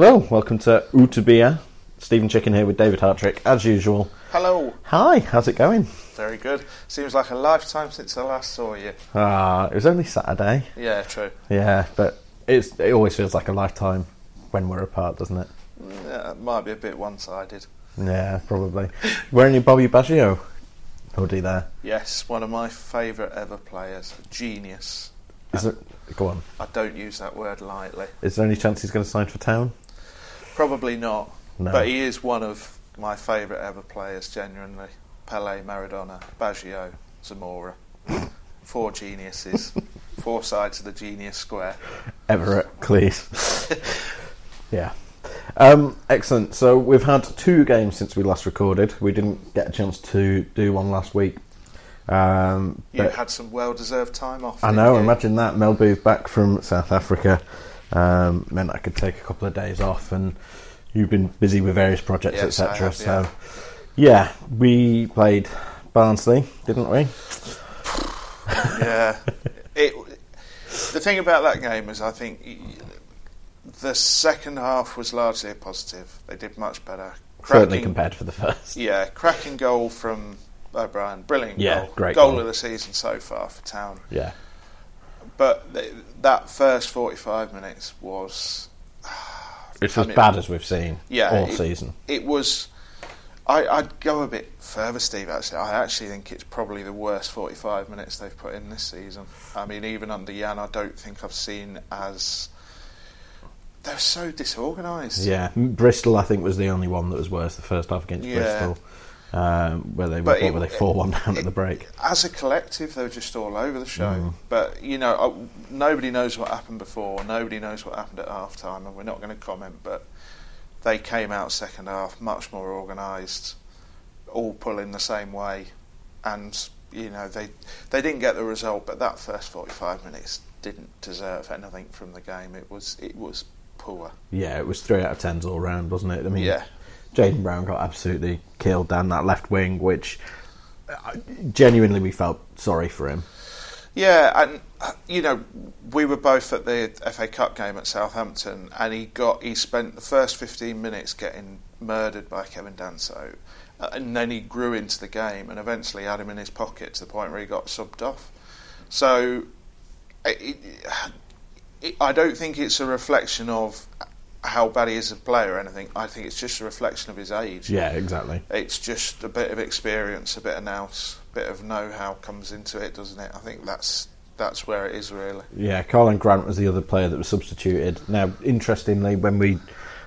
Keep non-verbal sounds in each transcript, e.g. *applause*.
Hello, welcome to Utabia. Steven Chicken here with David Hartrick, as usual. Hello. Hi, how's it going? Very good. Seems like a lifetime since I last saw you. Ah, it was only Saturday. Yeah, true. Yeah, but it's it always feels like a lifetime when we're apart, doesn't it? Yeah, it might be a bit one-sided. Yeah, probably. Wearing your Bobby Baggio hoodie there. Yes, one of my favourite ever players. Genius. Is it? Go on. I don't use that word lightly. Is there any chance he's going to sign for town? Probably not. No. But he is one of my favourite ever players, genuinely. Pele, Maradona, Baggio, Zamora. Four geniuses. *laughs* Four sides of the genius square. Everett, please. *laughs* yeah. Um, excellent. So we've had two games since we last recorded. We didn't get a chance to do one last week. Um, You had some well-deserved time off. I know. you? Imagine that. Mel Booth back from South Africa um, meant I could take a couple of days off, and you've been busy with various projects, Yes, etc. So, yeah, we played Barnsley, didn't we? yeah. It, the thing about that game is, I think the second half was largely a positive. They did much better. Certainly compared for the first. Yeah, cracking goal from O'Brien. Brilliant Yeah, goal. great goal goal. of the season so far for Town. Yeah, But that first 45 minutes was. *sighs* it's as mean- bad as we've seen Yeah, all it- season. It was. I, I'd go a bit further, Steve. Actually, I actually think it's probably the worst 45 minutes they've put in this season. I mean, even under Jan, I don't think I've seen as. They're so disorganised. Yeah, Bristol I think was the only one that was worse. The first half against Yeah. Bristol, um, where they were, But what it- were they four one down at the break. As a collective, they were just all over the show. Mm. But you know, uh, nobody knows what happened before. Nobody knows what happened at half time, and we're not going to comment. But they came out second half much more organised, all pulling the same way, and you know they they didn't get the result. But that first forty five minutes didn't deserve anything from the game. It was it was poor. Yeah, it was three out of tens all round, wasn't it? I mean, Yeah. Jaden Brown got absolutely killed down that left wing, which uh, genuinely we felt sorry for him. Yeah, and uh, you know, we were both at the FA Cup game at Southampton, and he got he spent the first fifteen minutes getting murdered by Kevin Danso, uh, and then he grew into the game, and eventually had him in his pocket to the point where he got subbed off. So, it, it, I don't think it's a reflection of how bad he is as a player or anything. I think it's just a reflection of his age. Yeah, exactly. It's just a bit of experience, a bit of nous, a bit of know-how comes into it, doesn't it? I think that's that's where it is really. Yeah, Karlan Grant was the other player that was substituted. Now, interestingly, when we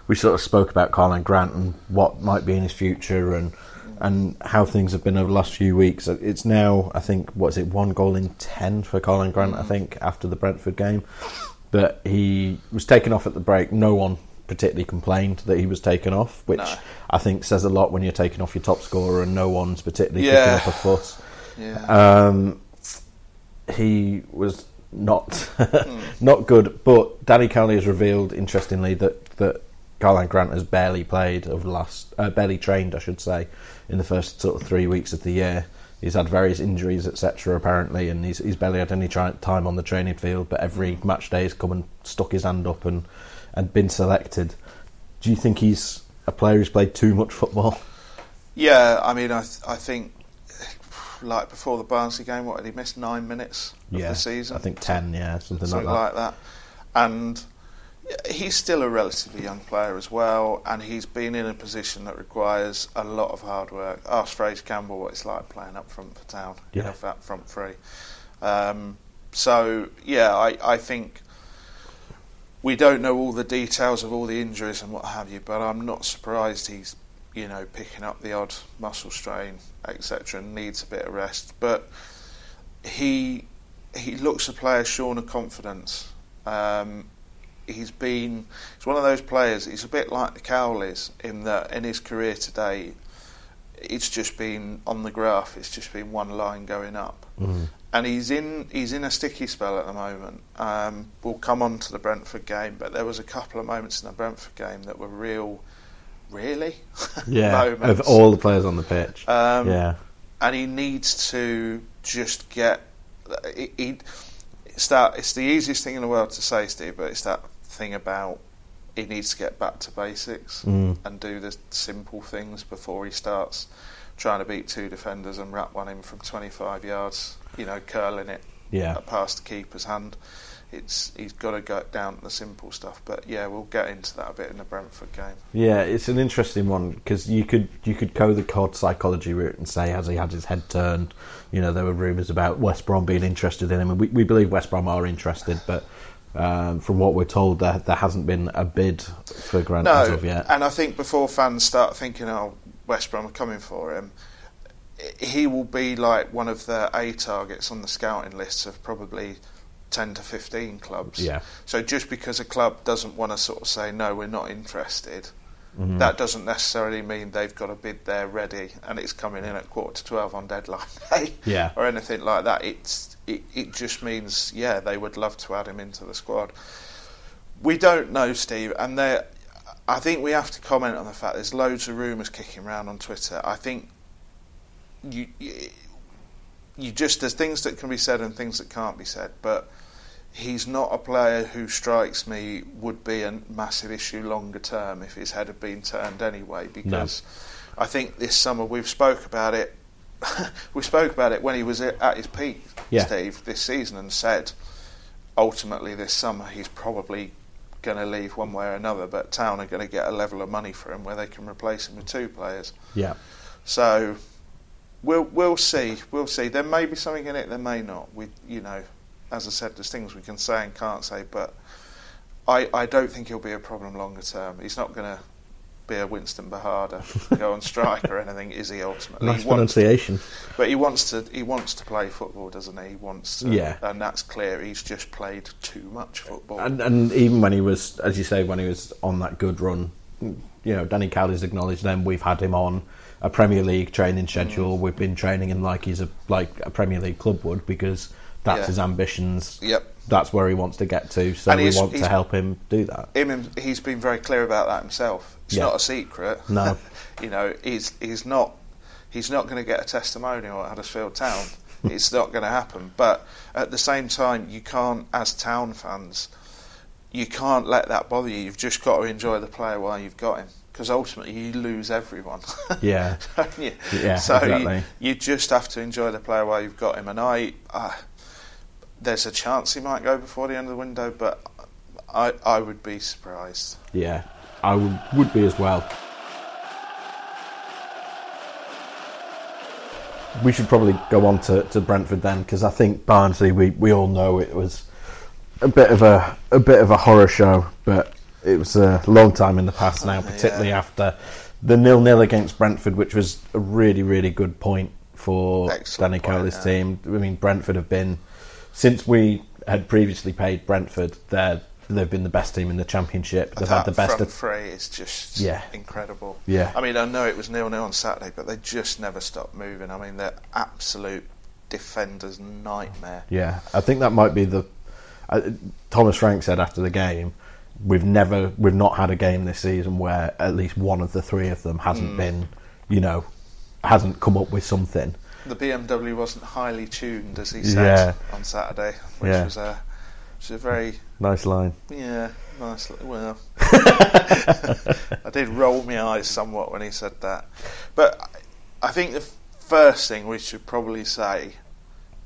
we sort of spoke about Karlan Grant and what might be in his future and and how things have been over the last few weeks, it's now I think what is it one goal in ten for Karlan Grant I mm. think after the Brentford game, but he was taken off at the break. No one particularly complained that he was taken off, which No. I think says a lot when you're taking off your top scorer and no one's particularly Yeah. picking up a fuss. Yeah. Um, he was not *laughs* not good, but Danny Cowley has revealed, interestingly, that that Karlan Grant has barely played of last, uh, barely trained, I should say, in the first sort of three weeks of the year. He's had various injuries, etc. Apparently, and he's he's barely had any tri- time on the training field. But every match day he's come and stuck his hand up and and been selected. Do you think he's a player who's played too much football? yeah, I mean, I I think like before the Barnsley game, what had he missed nine minutes of the season? I think ten, yeah, something, something like that. like that. And he's still a relatively young player as well, and he's been in a position that requires a lot of hard work. Ask Fraizer Campbell what it's like playing up front for Town, you know, that front three. Um, so yeah, I, I think we don't know all the details of all the injuries and what have you, but I'm not surprised he's you know picking up the odd muscle strain, etc., and needs a bit of rest. But he he looks a player shorn of confidence. Um, he's been he's one of those players. He's a bit like the Cowleys in that in his career today, it's just been on the graph. It's just been one line going up, Mm. and he's in he's in a sticky spell at the moment. Um, we'll come on to the Brentford game, but there was a couple of moments in the Brentford game that were real, really, *laughs* Yeah, moments. of all the players on the pitch. Um, yeah, and he needs to just get. He, he, it's that. It's the easiest thing in the world to say, Steve, but it's that thing about he needs to get back to basics Mm. and do the simple things before he starts trying to beat two defenders and wrap one in from 25 yards. You know, curling it Yeah. past the keeper's hand. It's he's got to go down to the simple stuff. But yeah, we'll get into that a bit in the Brentford game. Yeah, it's an interesting one because you could you could go the COD psychology route and say has he had his head turned? You know, there were rumours about West Brom being interested in him, and we, we believe West Brom are interested, but um, from what we're told, there there hasn't been a bid for Grant as No, of yet. and I think before fans start thinking, "Oh, West Brom are coming for him," he will be like one of the A targets on the scouting lists of probably ten to fifteen clubs. Yeah. So just because a club doesn't want to sort of say no, we're not interested, Mhm. that doesn't necessarily mean they've got a bid there ready and it's coming in at quarter to twelve on deadline *laughs* day. Yeah. Or anything like that. It's it, it just means yeah they would love to add him into the squad. We don't know, Steve, and there. I think we have to comment on the fact there's loads of rumours kicking around on Twitter. I think you, you you just there's things that can be said and things that can't be said, but he's not a player who strikes me would be a massive issue longer term if his head had been turned anyway. Because I think this summer we've spoke about it. *laughs* we spoke about it when he was at his peak, Yeah. Steve, this season, and said ultimately this summer he's probably going to leave one way or another. But Town are going to get a level of money for him where they can replace him with two players. Yeah, So we'll we'll see. We'll see. There may be something in it. There may not. We you know, as I said, there's things we can say and can't say. But I I don't think he'll be a problem longer term. He's not going to be a Winston Bahada, *laughs* go on strike or anything. Is he ultimately? nice he wants, pronunciation. but he wants to. He wants to play football, doesn't he? He wants. To, Yeah. and that's clear. He's just played too much football. And, and even when he was, as you say, when he was on that good run, you know, Danny Cowley's acknowledged them. We've had him on a Premier League training schedule. Mm. We've been training him like he's a like a Premier League club would because that's Yeah. his ambitions. Yep. That's where he wants to get to. So we want to help him do that. him, he's been very clear about that himself. It's Yeah. not a secret. No. *laughs* you know, he's he's not he's not going to get a testimonial at Huddersfield Town. *laughs* it's not going to happen. But at the same time, you can't, as Town fans, you can't let that bother you. You've just got to enjoy the player while you've got him, because ultimately you lose everyone. *laughs* Yeah. Yeah, so exactly. you, you just have to enjoy the player while you've got him. And I, uh, there's a chance he might go before the end of the window, but I I would be surprised. Yeah, I would, would be as well. We should probably go on to, to Brentford then, because I think Barnsley. We, we all know it was a bit of a a bit of a horror show, but it was a long time in the past now, particularly Yeah. after the nil nil against Brentford, which was a really really good point for Excellent Danny point, Cowley's yeah. team. I mean, Brentford have been since we had previously paid Brentford. They're they've been the best team in the championship. They've had the best. front Of, three is just Yeah. incredible. Yeah. I mean, I know it was nil nil on Saturday, but they just never stopped moving. I mean, they're absolute defenders' nightmare. yeah, I think that might be the. Uh, Thomas Frank said after the game, "We've never, we've not had a game this season where at least one of the three of them Mm. hasn't been, you know, hasn't come up with something." The BMW wasn't highly tuned, as he Yeah. said on Saturday, which Yeah. was a, which was a very Nice line. yeah nice. li- Well, *laughs* I did roll my eyes somewhat when he said that, but I think the first thing we should probably say,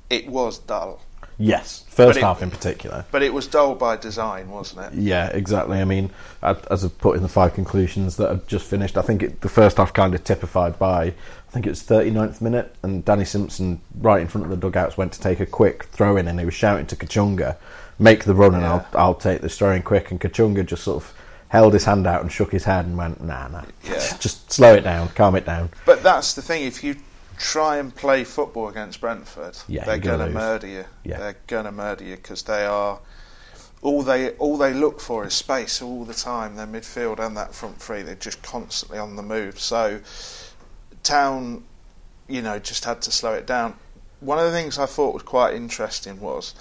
it was dull, Yes, first But it- half in particular. but it was dull by design, wasn't it? Yeah, exactly. I mean, as I've put in the five conclusions that I've just finished, I think it, the first half kind of typified by, think it was 39th minute, and Danny Simpson, right in front of the dugouts, went to take a quick throw in, and he was shouting to Kachunga, make the run, and Yeah. I'll, I'll take this throw in quick. And Kachunga just sort of held his hand out and shook his head and went, nah, nah, Yeah. *laughs* just slow it down, calm it down. But that's the thing. If you try and play football against Brentford, Yeah, they're going to murder you. Yeah. They're going to murder you because they are. All they all they look for is space all the time. Their midfield and that front three, they're just constantly on the move. So, Town, you know, just had to slow it down. One of the things I thought was quite interesting was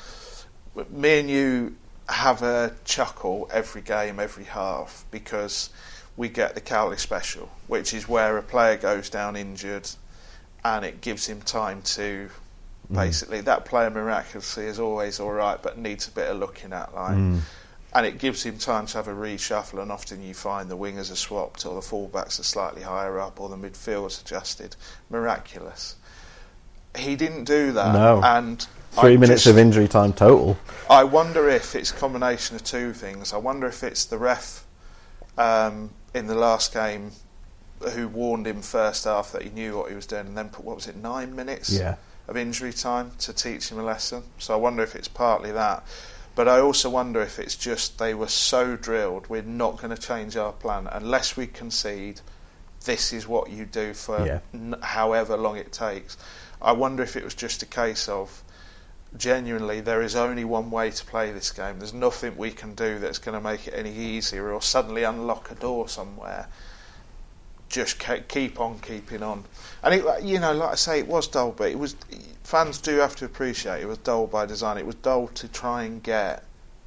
me and you have a chuckle every game, every half, because we get the Cowley special, which is where a player goes down injured and it gives him time to basically that player miraculously is always all right but needs a bit of looking at like Mm. And it gives him time to have a reshuffle. And often you find the wingers are swapped, or the fullbacks are slightly higher up, or the midfield's adjusted. Miraculous. He didn't do that. No. And Three I minutes just- of injury time total. I wonder if it's a combination of two things. I wonder if it's the ref um, in the last game who warned him first half that he knew what he was doing, and then put what was it nine minutes Yeah. of injury time to teach him a lesson. So I wonder if it's partly that. But I also wonder if it's just they were so drilled, we're not going to change our plan unless we concede. This is what you do for Yeah. n- however long it takes. I wonder if it was just a case of genuinely there is only one way to play this game. There's nothing we can do that's going to make it any easier or suddenly unlock a door somewhere. Just keep on keeping on, and it, you know, like I say, it was dull, but it was fans do have to appreciate it was dull by design. It was dull to try and get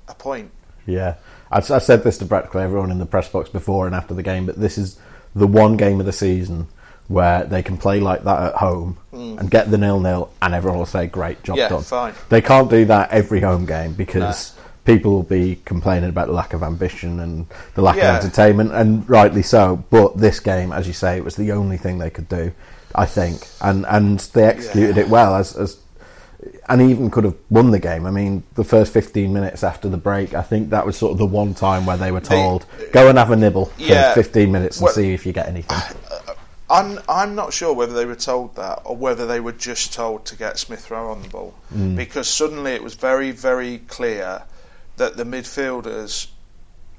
a point. Yeah, I, I said this to practically everyone in the press box before and after the game, but this is the one game of the season where they can play like that at home and get the nil nil, and everyone will say, "Great job Mm. Yeah, done." fine. They can't do that every home game because people will be complaining about the lack of ambition and the lack Yeah. of entertainment, and rightly so. But this game, as you say, it was the only thing they could do, I think, and and they executed Yeah. it well as as and even could have won the game. I mean, the first 15 minutes after the break, I think that was sort of the one time where they were told, go and have a nibble for Yeah. 15 minutes and Well- see if you get anything. *sighs* I'm I'm not sure whether they were told that or whether they were just told to get Smith Rowe on the ball mm. because suddenly it was very very clear that the midfielders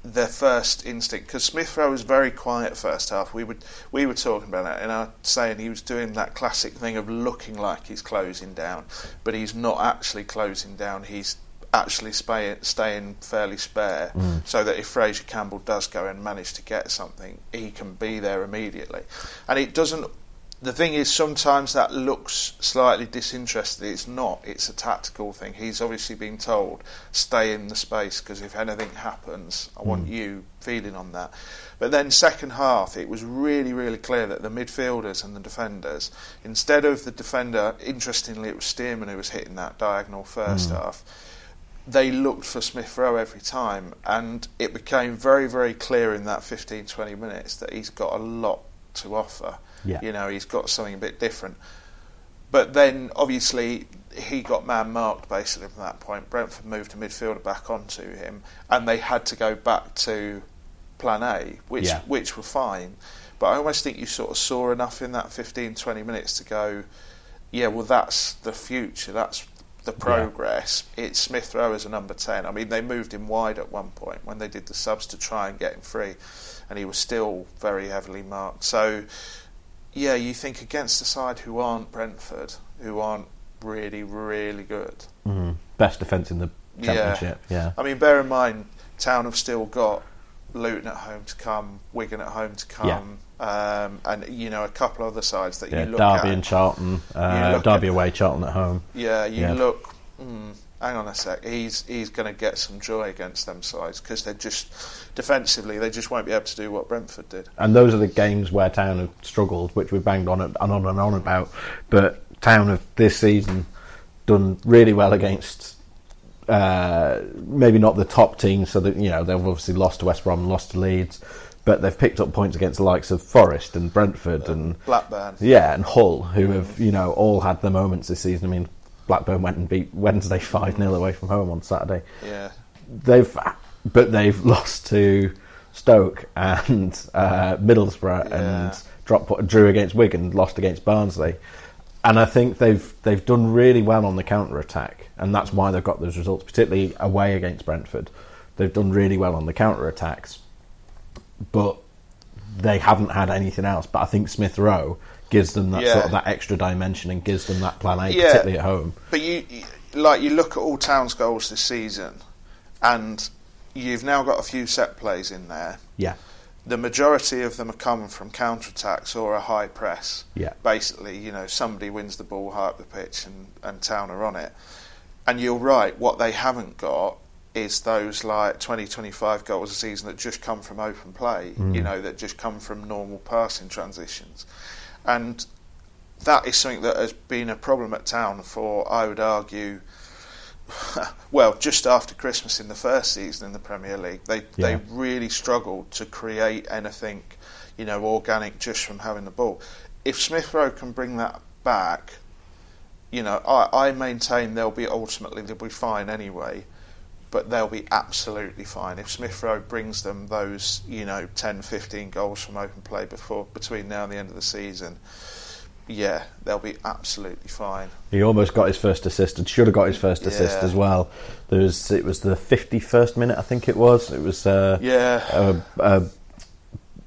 their first instinct because Smith Rowe was very quiet first half. We would we were talking about that, and I was saying he was doing that classic thing of looking like he's closing down, but he's not actually closing down. He's actually spay, staying fairly spare mm. so that if Fraizer Campbell does go and manage to get something, he can be there immediately. And it doesn't. The thing is, sometimes that looks slightly disinterested. It's not. It's a tactical thing. He's obviously been told stay in the space because if anything happens, I want hmm. you feeding on that. But then second half, it was really, really clear that the midfielders and the defenders, instead of the defender, interestingly, it was Stearman who was hitting that diagonal first hmm. half they looked for Smith Rowe every time, and it became very, very clear in that 15, 20 minutes that he's got a lot to offer. Yeah. You know, he's got something a bit different. But then, obviously, he got man marked basically from that point. Brentford moved a midfielder back onto him, and they had to go back to plan A, which Yeah. which were fine. But I almost think you sort of saw enough in that 15, 20 minutes to go, yeah, well, that's the future. That's the progress. It's Smith Rowe as a number 10. I mean, they moved him wide at one point when they did the subs to try and get him free, and he was still very heavily marked. So, yeah, you think against a side who aren't Brentford, who aren't really, really good. Mhm. Best defence in the championship. Yeah. I mean, bear in mind, Town have still got Luton at home to come, Wigan at home to come, um, and you know a couple of other sides that Yeah, you look Derby at. Derby and Charlton. Uh, Derby at- away, Charlton at home. Yeah, you Yeah. look. Mm, hang on a sec. He's he's going to get some joy against them sides because they're just defensively they just won't be able to do what Brentford did. And those are the games where Town have struggled, which we banged on and on and on about. But Town have this season done really well against uh, maybe not the top teams. So that you know they've obviously lost to West Brom, and lost to Leeds, but they've picked up points against the likes of Forest and Brentford and Blackburn. yeah, and Hull, who have you know all had their moments this season. I mean, Blackburn went and beat Wednesday five 0 away from home on Saturday. Yeah, They've, but they've *laughs* lost to Stoke and uh, Middlesbrough Yeah. and dropped drew against Wigan, lost against Barnsley, and I think they've they've done really well on the counter attack, and that's why they've got those results, particularly away against Brentford. They've done really well on the counter attacks, but they haven't had anything else. But I think Smith Rowe gives them that Yeah. sort of that extra dimension and gives them that plan A, Yeah. particularly at home. but you like you look at all Town's goals this season, and you've now got a few set plays in there. Yeah, the majority of them are coming from counter attacks or a high press. Yeah. Basically, you know, somebody wins the ball high up the pitch and, and Town are on it. And you're right, what they haven't got is those like 20, 25 goals a season that just come from open play, you mm. know, that just come from normal passing transitions. And that is something that has been a problem at Town for, I would argue, *laughs* well, just after Christmas in the first season in the Premier League, they Yeah. they really struggled to create anything, you know, organic just from having the ball. If Smith Rowe can bring that back, you know, I, I maintain they'll be ultimately they'll be fine anyway, but they'll be absolutely fine if Smith Rowe brings them those, you know, 10, 15 goals from open play before between now and the end of the season. Yeah, they'll be absolutely fine. He almost got his first assist and should have got his first assist Yeah. as well. There was it was the fifty first minute, I think it was. It was uh, Yeah. a,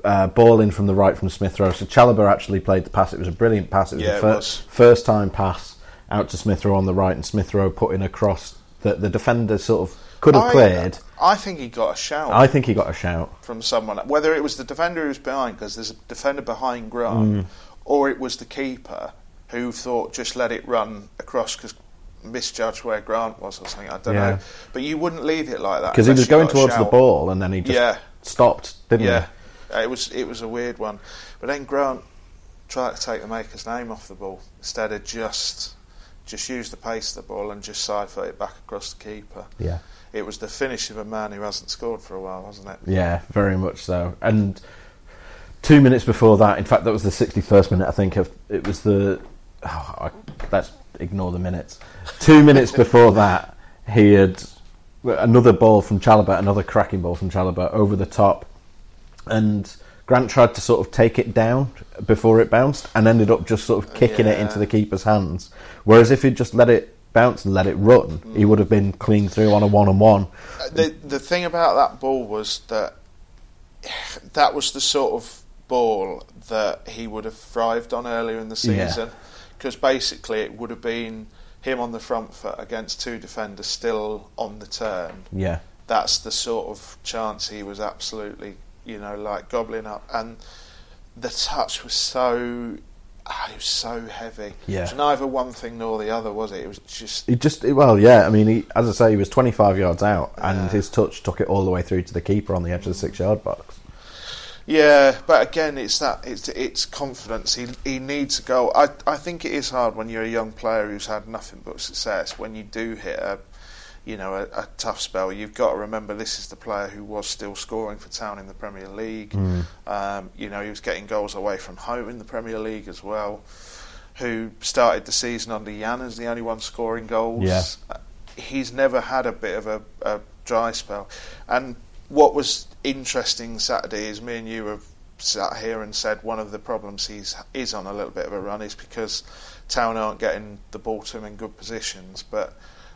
a, ball in from the right from Smith Rowe. So Chalobah actually played the pass. It was a brilliant pass. It was Yeah, the fir- was. first time pass out to Smith Rowe on the right, and Smith Rowe put in a cross that the defender sort of could have I- cleared. I think he got a shout. I think he got a shout. from someone, whether it was the defender who was behind, because there's a defender behind Grant, Mm. or it was the keeper who thought just let it run across because misjudged where Grant was or something. I don't Yeah. know, but you wouldn't leave it like that Because he was going towards the ball and then he just Yeah. stopped, didn't Yeah, he? It was it was a weird one, but then Grant tried to take the maker's name off the ball instead of just just use the pace of the ball and just siphon it back across the keeper. Yeah. It was the finish of a man who hasn't scored for a while, wasn't it? Yeah, very much so. And two minutes before that, in fact, that was the 61st minute, I think. Of, it was the. Oh, I, let's ignore the minutes. Two minutes before that, he had another ball from Chalobah, another cracking ball from Chalobah over the top. And Grant tried to sort of take it down before it bounced and ended up just sort of kicking it into the keeper's hands. Whereas if he'd just let it bounce and let it run, he would have been clean through on a one on one. The the thing about that ball was that that was the sort of ball that he would have thrived on earlier in the season because basically it would have been him on the front foot against two defenders still on the turn Yeah. that's the sort of chance he was absolutely you know like gobbling up and the touch was so ah, it was so heavy Yeah. it was neither one thing nor the other was it it was just He just well, yeah. I mean, he, as I say, he was 25 yards out, and Yeah. his touch took it all the way through to the keeper on the edge of the six-yard box. Yeah, but again, it's that it's it's confidence. He he needs a goal. I I think it is hard when you're a young player who's had nothing but success. When you do hit a, you know, a, a tough spell, you've got to remember this is the player who was still scoring for Town in the Premier League. Um, you know, he was getting goals away from home in the Premier League as well. Who started the season under Jan as the only one scoring goals. Yeah. Uh, He's never had a bit of a, a dry spell, and what was interesting Saturday is me and you have sat here and said one of the problems he's is on a little bit of a run is because Town aren't getting the ball to him in good positions, but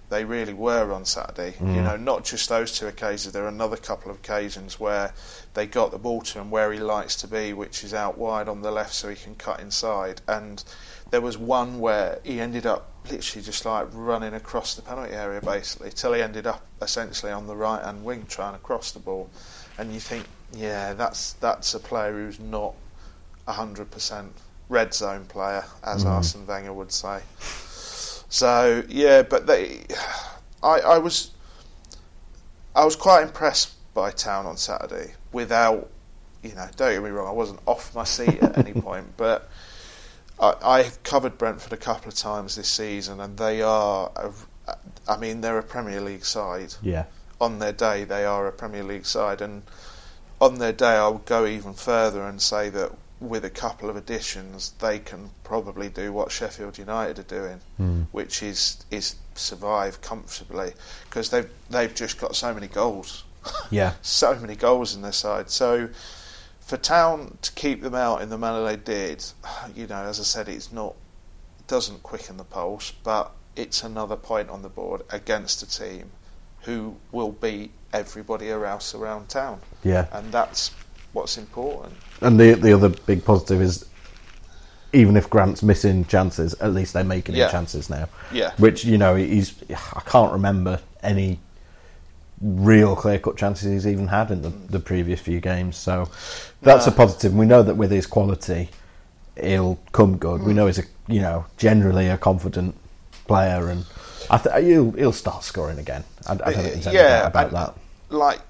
they really were on Saturday. You mm. know, not just those two occasions. There are another couple of occasions where they got the ball to him where he likes to be, which is out wide on the left, so he can cut inside. And there was one where he ended up literally just like running across the penalty area, basically, till he ended up essentially on the right hand wing trying to cross the ball. And you think, yeah, that's that's a player who's not hundred percent red zone player, as mm. Arsene Wenger would say. So yeah, but they, *sighs* I, I was, I was quite impressed by Town on Saturday. Without, you know, don't get me wrong, I wasn't off my seat at any *laughs* point, but I, I've covered Brentford a couple of times this season, and they are, a, I mean, they're a Premier League side. Yeah, On their day, they are a Premier League side, and on their day, I would go even further and say that with a couple of additions, they can probably do what Sheffield United are doing, hmm. which is is survive comfortably because they've they've just got so many goals, *laughs* yeah, so many goals in their side. So for Town to keep them out in the manner they did, *sighs* you know, as I said, it's not doesn't quicken the pulse, but it's another point on the board against a team who will beat everybody else around town, yeah. and that's what's important. And the the other big positive is, even if Grant's missing chances, at least they're making Yeah. chances now. Yeah. Which you know he's. I can't remember any real clear cut chances he's even had in the, the previous few games. So that's a positive. We know that with his quality, he'll come good. We hmm. know he's a you know generally a confident player, and I th- he'll he'll start scoring again. I, I don't think there's any Yeah, about and- that. like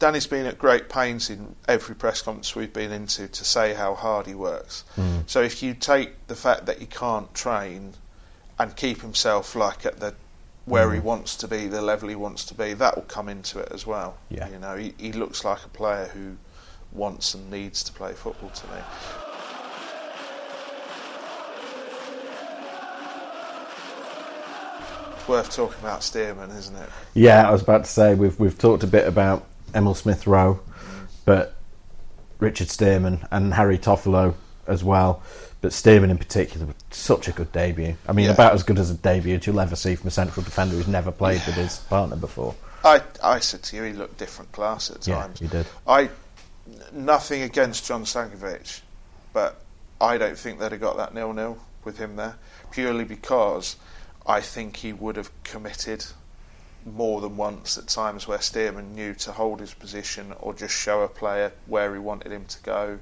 Danny's been at great pains in every press conference we've been into to say how hard he works. Mm. So if you take the fact that he can't train and keep himself like at the where he mm. wants to be, the level he wants to be, that will come into it as well. Yeah. You know, he, he looks like a player who wants and needs to play football to me. It's worth talking about Stearman, isn't it? Yeah, I was about to say we've we've talked a bit about Emile Smith Rowe, but Richard Stearman and Harry Toffolo as well. But Stearman in particular, such a good debut. I mean, Yeah. about as good as a debut as you'll ever see from a central defender who's never played with his partner before. I, I said to you, he looked different class at Yeah, times. he did. I nothing against Jon Stankovic, but I don't think they'd have got that nil nil with him there purely because I think he would have committed more than once at times where Stearman knew to hold his position or just show a player where he wanted him to go.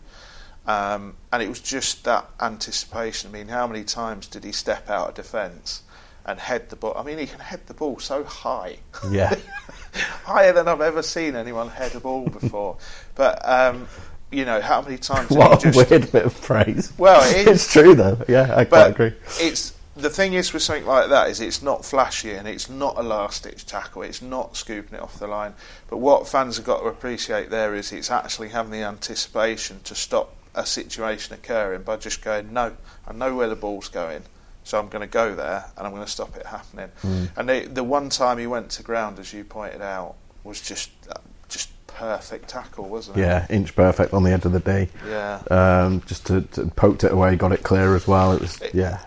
Um, and it was just that anticipation. I mean, how many times did he step out of defence and head the ball? I mean, he can head the ball so high Yeah, *laughs* higher than I've ever seen anyone head a ball before. but um, you know, how many times? did what a just, weird bit of praise. Well, it *laughs* is. it's true though. Yeah, I quite agree. it's the thing is with something like that is it's not flashy and it's not a last ditch tackle. It's not scooping it off the line. But what fans have got to appreciate there is it's actually having the anticipation to stop a situation occurring by just going, no, I know where the ball's going. So I'm going to go there and I'm going to stop it happening. And the, the one time he went to ground, as you pointed out, was just uh, just perfect tackle, wasn't it? Yeah, inch perfect on the edge of the D. Yeah. Um, just to, to poked it away, got it clear as well. It was yeah,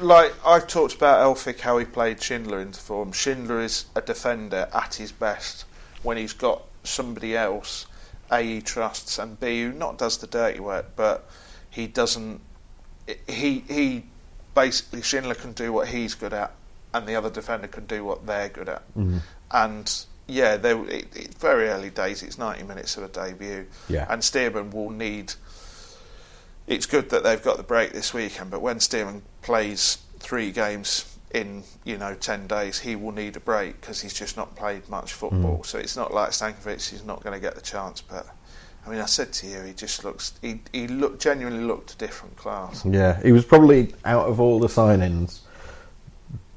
like I've talked about Elphick how he played Schindler into form. Schindler is a defender at his best when he's got somebody else a he trusts and b who not does the dirty work, but he doesn't. He he basically Schindler can do what he's good at, and the other defender can do what they're good at. Mm-hmm. And yeah, they it, it, very early days. It's ninety minutes of a debut, Yeah. and Stearman will need it's good that they've got the break this weekend, but when Stearman plays three games in you know ten days, he will need a break because he's just not played much football. Mm. So it's not like Stankovic; he's not going to get the chance. But I mean, I said to you, he just looks he he looked genuinely looked a different class. yeah. He was probably out of all the signings,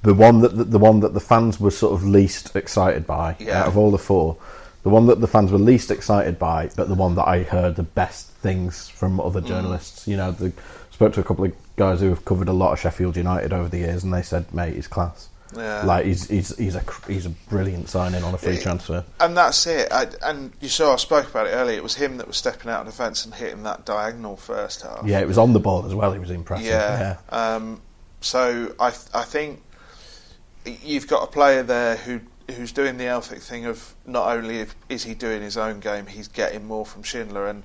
the one that the, the one that the fans were sort of least excited by Yeah. out of all the four. The one that the fans were least excited by, but the one that I heard the best things from other Mm. journalists. You know, the, spoke to a couple of guys who have covered a lot of Sheffield United over the years, and they said, "Mate, he's class. Yeah. Like he's he's he's a he's a brilliant signing on a free Yeah. transfer." And that's it. I, and you saw I spoke about it earlier. It was him that was stepping out of defence and hitting that diagonal first half. Yeah, it was on the ball as well. He was impressive. Yeah. Um, so I I think you've got a player there who who's doing the Elphick thing of not only if, is he doing his own game, he's getting more from Schindler. And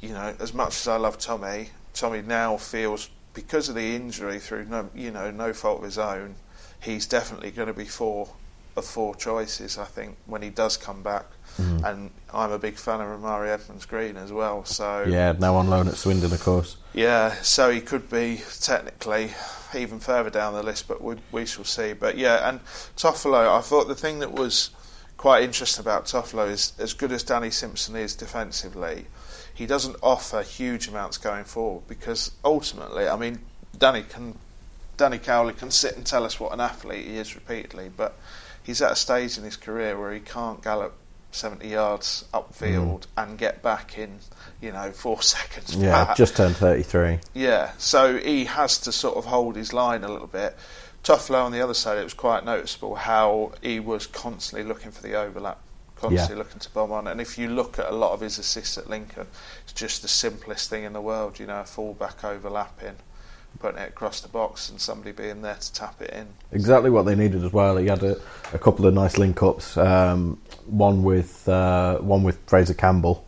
you know, as much as I love Tommy, Tommy now feels because of the injury through no you know no fault of his own, he's definitely going to be four of four choices. I think when he does come back. Mm-hmm. And I'm a big fan of Rarmani Edmonds Green as well. So Yeah, now on loan at Swindon, of course. yeah, so he could be technically even further down the list, but we, we shall see. But yeah, and Toffolo, I thought the thing that was quite interesting about Toffolo is as good as Danny Simpson is defensively, he doesn't offer huge amounts going forward because ultimately, I mean, Danny can. Danny Cowley can sit and tell us what an athlete he is repeatedly, but he's at a stage in his career where he can't gallop 70 yards upfield mm. and get back in, you know, four *laughs* seconds. Yeah, back. just turned 33. Yeah, so he has to sort of hold his line a little bit. Toffolo on the other side, it was quite noticeable how he was constantly looking for the overlap, constantly Yeah. looking to bomb on. And if you look at a lot of his assists at Lincoln, it's just the simplest thing in the world, you know, a fullback overlapping, putting it across the box and somebody being there to tap it in. Exactly what they needed as well. He had a, a couple of nice link ups. Um, one with uh, one with Fraizer Campbell,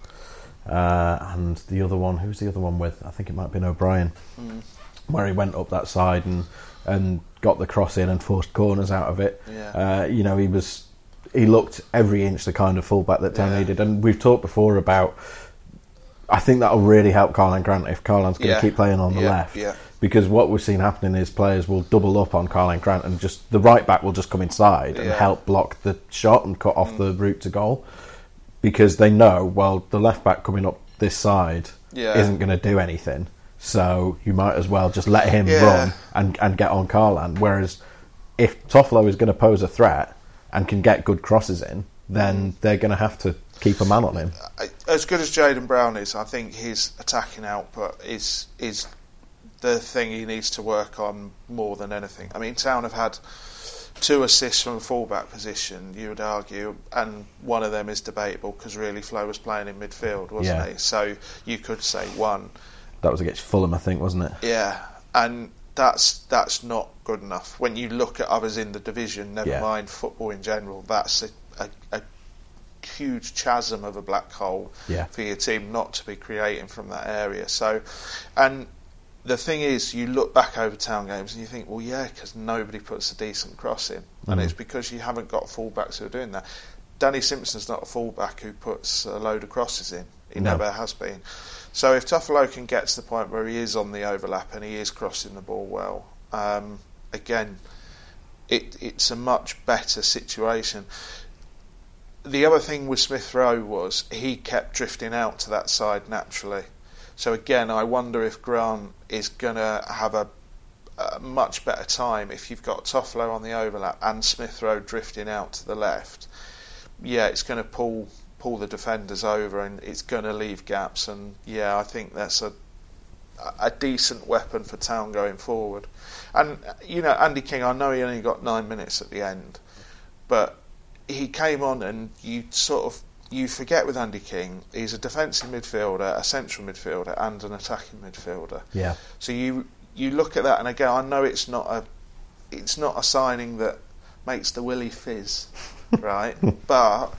uh, and the other one. Who's the other one with? I think it might have been O'Brien, where he went up that side and and got the cross in and forced corners out of it. Yeah. Uh, you know, he was he looked every inch the kind of fullback that Town Yeah. needed. And we've talked before about. I think that'll really help Karlan Grant if Karlan's going to Yeah. keep playing on the Yeah, left yeah. because what we've seen happening is players will double up on Karlan Grant and just the right back will just come inside and. Mm. help block the shot and cut off the route to goal because they know well the left back coming up this side isn't going to do anything so you might as well just let him run and, and get on Karlan whereas if Toffolo is going to pose a threat and can get good crosses in, then mm. they're going to have to keep a man on him. As good as Jaden Brown is, I think his attacking output is is the thing he needs to work on more than anything. I mean, Town have had two assists from a fullback position, you would argue, and one of them is debatable because really Flo was playing in midfield, wasn't Yeah. he? So you could say one. That was against Fulham, I think, wasn't it? Yeah, and that's that's not good enough. When you look at others in the division, never Yeah. mind football in general, that's a, a, a huge chasm of a black hole Yeah. for your team not to be creating from that area. So, and the thing is, you look back over town games and you think, well, yeah, because nobody puts a decent cross in, and Mhm. it's because you haven't got fullbacks who are doing that. Danny Simpson's not a fullback who puts a load of crosses in. He No. never has been. So if Toffolo can get to the point where he is on the overlap and he is crossing the ball well, um, again, it, it's a much better situation. The other thing with Smith Rowe was he kept drifting out to that side naturally. So again, I wonder if Grant is going to have a, a much better time if you've got Toffolo on the overlap and Smith Rowe drifting out to the left. Yeah, it's going to pull pull the defenders over and it's going to leave gaps. And yeah, I think that's a a decent weapon for Town going forward. And you know, Andy King, I know he only got nine minutes at the end, but he came on and you sort of you forget with Andy King, he's a defensive midfielder, a central midfielder, and an attacking midfielder. Yeah. So you you look at that, and again, I know it's not a it's not a signing that makes the willy fizz, *laughs* right? but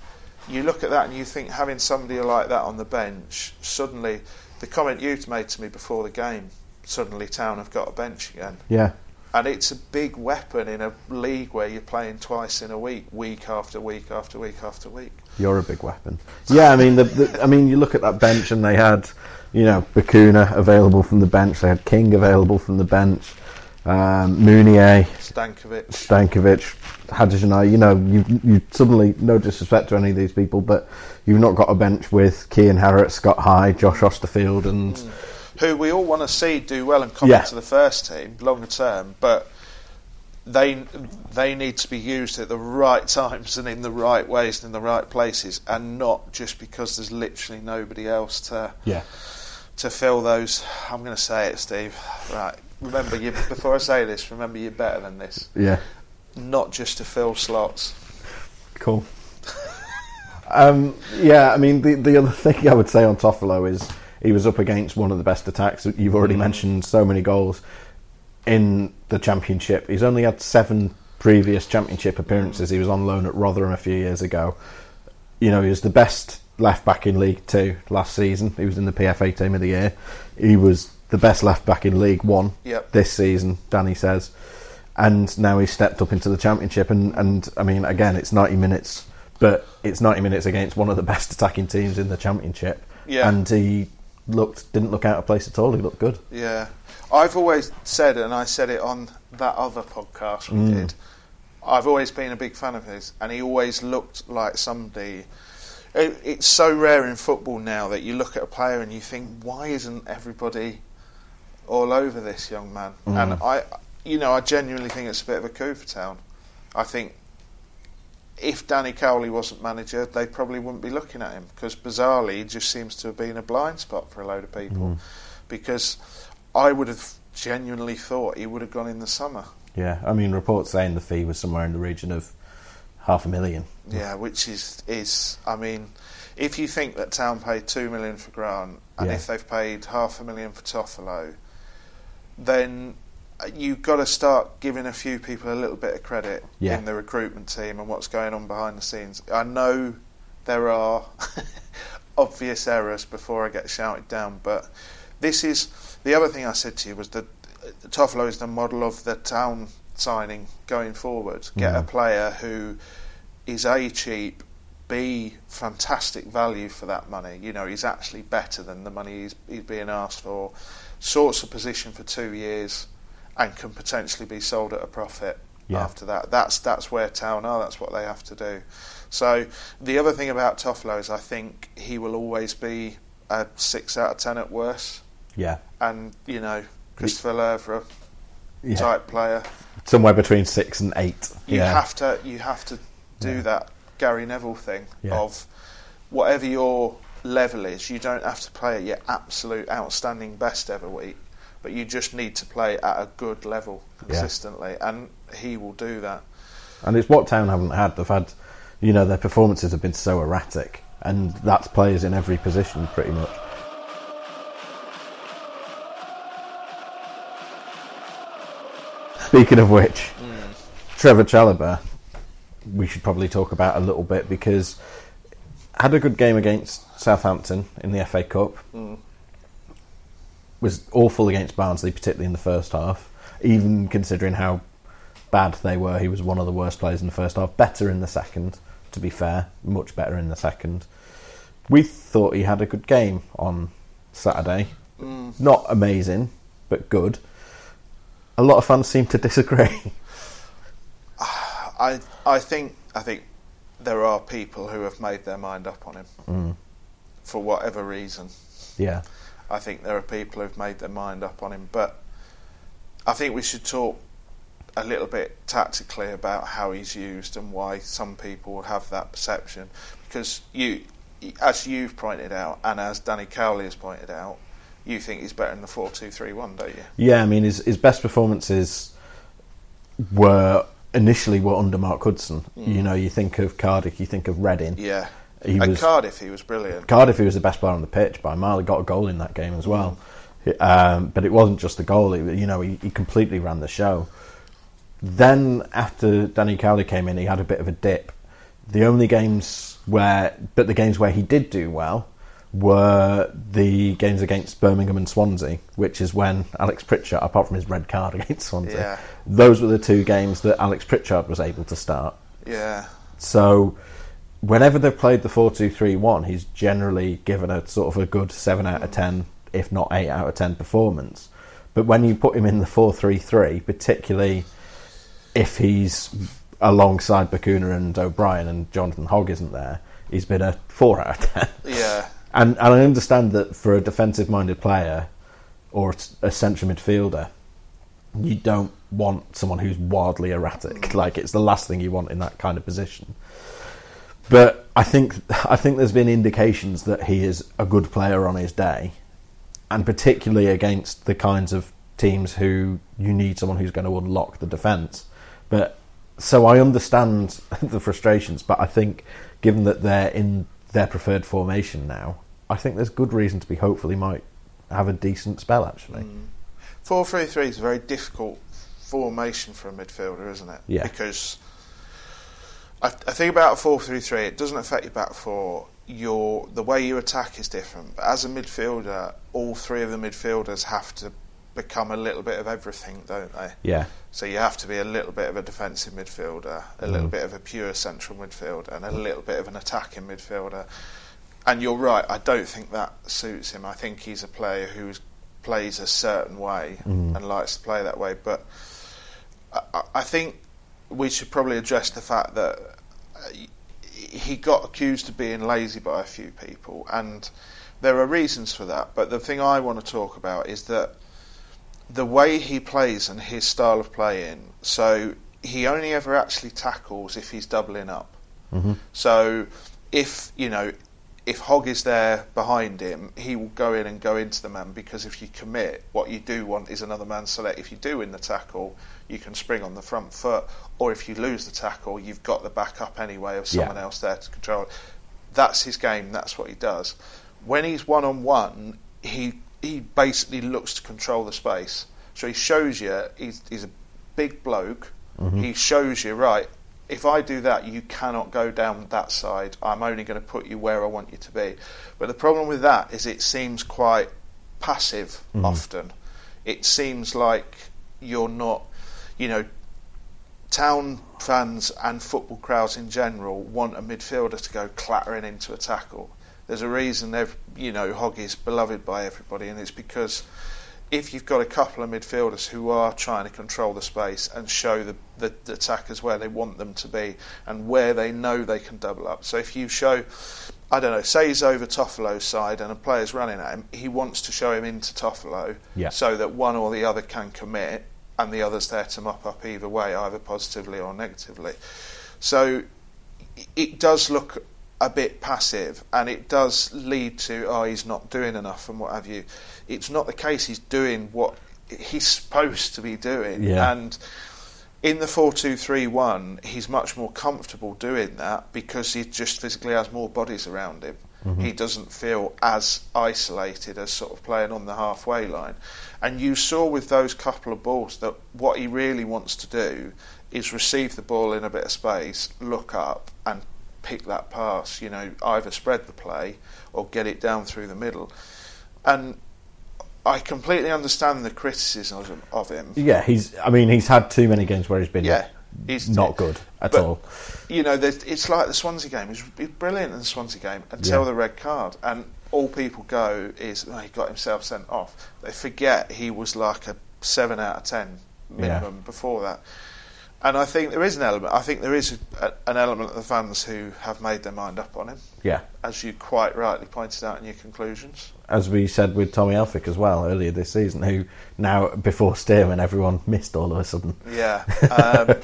you look at that and you think having somebody like that on the bench, suddenly the comment you'd made to me before the game, suddenly Town have got a bench again. Yeah. And it's a big weapon in a league where you're playing twice in a week, week after week after week after week. You're a big weapon. Yeah, I mean, the, the, I mean, you look at that bench, and they had, you know, Bacuna available from the bench. They had King available from the bench. Um, Mounié, Stankovic. Stankovic, Hadergjonaj. You know, you you suddenly no disrespect to any of these people, but you've not got a bench with Kian Harratt, Scott High, Josh Austerfield, and who we all want to see do well and come Yeah. into the first team longer term, but they they need to be used at the right times and in the right ways and in the right places, and not just because there's literally nobody else to yeah, to fill those. I'm going to say it, Steve. Right. Remember, you before I say this, remember you're better than this. yeah, Not just to fill slots. cool. um, yeah, I mean, the the other thing I would say on Toffolo is he was up against one of the best attacks. You've already mentioned so many goals in the championship. He's only had seven previous championship appearances. He was on loan at Rotherham a few years ago. You know, he was the best left back in League Two last season. He was in the PFA Team of the Year. He was the best left back in League One Yep. this season. Danny says, and now he's stepped up into the championship. And, and I mean, again, it's ninety minutes, but it's ninety minutes against one of the *laughs* best attacking teams in the championship. Yeah. and he looked didn't look out of place at all. He looked good. Yeah, I've always said, and I said it on that other podcast we Mm. did. I've always been a big fan of his, and he always looked like somebody. It, it's so rare in football now that you look at a player and you think, why isn't everybody all over this young man? Mm. And I, you know, I genuinely think it's a bit of a coup for Town. I think if Danny Cowley wasn't manager, they probably wouldn't be looking at him because bizarrely he just seems to have been a blind spot for a load of people. Because I would have genuinely thought he would have gone in the summer. Yeah, I mean, reports saying the fee was somewhere in the region of half a million. Yeah, which is is I mean, if you think that Town paid two million for Grant, and Yeah. if they've paid half a million for Toffolo, then you've got to start giving a few people a little bit of credit Yeah. in the recruitment team and what's going on behind the scenes. I know there are *laughs* obvious errors before I get shouted down, but this is the other thing I said to you was that Toffolo is the model of the town signing going forward. Get a Mhm. player who is a cheap, b fantastic value for that money. You know, he's actually better than the money he's, he's being asked for. Sorts a position for two years, and can potentially be sold at a profit Yeah. after that. That's that's where Town are. That's what they have to do. So the other thing about Toffolo is I think he will always be a six out of ten at worst. Yeah, And you know, Christopher Lerver, Yeah. type player. Somewhere between six and eight. You yeah. have to you have to do that Gary Neville thing of whatever your level is, you don't have to play at your absolute outstanding best every week, but you just need to play at a good level consistently, and he will do that. And it's what Town haven't had. They've had, you know, their performances have been so erratic, and that's players in every position pretty much. Speaking of which, mm. Trevoh Chalobah, we should probably talk about a little bit because had a good game against Southampton in the FA Cup. Was awful against Barnsley, particularly in the first half. Even considering how bad they were, he was one of the worst players in the first half. Better in the second, to be fair, much better in the second. We thought he had a good game on Saturday. Mm. Not amazing, but good. A lot of fans seem to disagree. *laughs* I I think I think there are people who have made their mind up on him mm. For whatever reason. yeah, I think there are people who've made their mind up on him, but I think we should talk a little bit tactically about how he's used and why some people would have that perception. Because you, as you've pointed out, and as Danny Cowley has pointed out, you think he's better in the four-two-three-one, don't you? yeah. I mean, his his best performances were initially were under Mark Hudson. Hmm. You know, you think of Cardiff, you think of Reading. Yeah. He At was- Cardiff, he was brilliant. Cardiff, he was the best player on the pitch by a mile. He got a goal in that game as well. Um, but it wasn't just the goal. It, you know, he, he completely ran the show. Then after Danny Cowley came in, he had a bit of a dip. The only games where, but the games where he did do well were the games against Birmingham and Swansea, which is when Alex Pritchard, apart from his red card *laughs* against Swansea, Yeah. those were the two games that Alex Pritchard was able to start. Yeah. So whenever they've played the 4-2-3-1, he's generally given a sort of a good 7 out of mm. 10, if not 8 out of 10 performance. But when you put him in the 4-3-3, particularly if he's alongside Bacuna and O'Brien and Jonathan Hogg isn't there, he's been a 4 out of 10. Yeah. *laughs* And, and I understand that for a defensive minded player or a central midfielder, you don't want someone who's wildly erratic. *laughs* Like it's the last thing you want in that kind of position. But I think I think there's been indications that he is a good player on his day, and particularly against the kinds of teams who you need someone who's going to unlock the defence. But so I understand *laughs* the frustrations, but I think given that they're in their preferred formation now, I think there's good reason to be hopeful he might have a decent spell actually. Mm. Four three three is a very difficult formation for a midfielder, isn't it? Yeah. Because I, I think about a four three three, it doesn't affect your back four. Your the way you attack is different. But as a midfielder, all three of the midfielders have to become a little bit of everything, don't they? Yeah, So you have to be a little bit of a defensive midfielder, a little mm. bit of a pure central midfielder, and a little bit of an attacking midfielder. And you're right. I don't think that suits him. I think he's a player who plays a certain way mm. and likes to play that way. But I- I think we should probably address the fact that uh, he got accused of being lazy by a few people, and there are reasons for that. But the thing I want to talk about is that the way he plays and his style of playing. So he only ever actually tackles if he's doubling up. So if you know if Hogg is there behind him, he will go in and go into the man because if you commit, what you do want is another man. So that if you do win the tackle, you can spring on the front foot, or if you lose the tackle, you've got the backup anyway of someone Yeah. else there to control it. That's his game. That's what he does. When he's one on one, he he basically looks to control the space. So he shows you he's, he's a big bloke. Mm-hmm. He shows you right. If I do that, you cannot go down that side. I'm only going to put you where I want you to be. But the problem with that is it seems quite passive mm-hmm. often. It seems like you're not, you know, town fans and football crowds in general want a midfielder to go clattering into a tackle. There's a reason, ev you know, Hogg is beloved by everybody, and it's because if you've got a couple of midfielders who are trying to control the space and show the, the, the attackers where they want them to be and where they know they can double up. So if you show, I don't know, say he's over Toffolo's side and a player's running at him, he wants to show him into Toffolo Yeah. so that one or the other can commit and the other's there to mop up either way, either positively or negatively. So it does look a bit passive, and it does lead to oh he's not doing enough and what have you. It's not the case. He's doing what he's supposed to be doing, Yeah. and in the four two three one, he's much more comfortable doing that because he just physically has more bodies around him. He doesn't feel as isolated as sort of playing on the halfway line. And you saw with those couple of balls that what he really wants to do is receive the ball in a bit of space, look up, and pick that pass. You know, either spread the play or get it down through the middle. And I completely understand the criticism of him. Yeah, he's. I mean, he's had too many games where he's been Yeah, he's not good at but, all. You know, it's like the Swansea game. He was he was brilliant in the Swansea game until Yeah. the red card, and all people go is oh, he got himself sent off. They forget he was like a seven out of ten minimum before that. And I think there is an element. I think there is a, a, an element of the fans who have made their mind up on him, Yeah, as you quite rightly pointed out in your conclusions. as we said with Tommy Elphick as well earlier this season, who now before Stearman everyone missed all of a sudden. Yeah. *laughs* Um,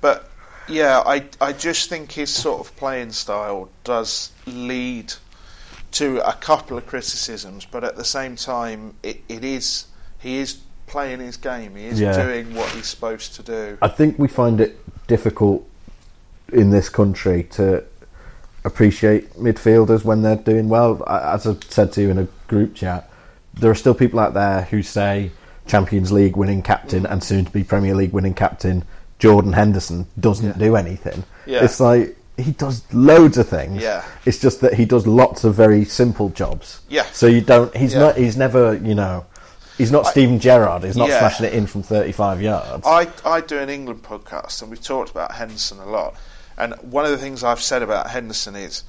but yeah, I I just think his sort of playing style does lead to a couple of criticisms, but at the same time, it, it is he is playing his game. He is Yeah. doing what he's supposed to do. I think we find it difficult in this country to appreciate midfielders when they're doing well. As I said to you in a group chat, there are still people out there who say Champions League winning captain and soon to be Premier League winning captain Jordan Henderson doesn't Yeah. do anything. Yeah. It's like he does loads of things. Yeah. It's just that he does lots of very simple jobs. Yeah. So you don't. He's Yeah. not. He's never. You know. He's not I- Steven Gerrard. He's not Yeah. smashing it in from 35 yards. I, I do an England podcast, and we've talked about Henderson a lot. And one of the things I've said about Henderson is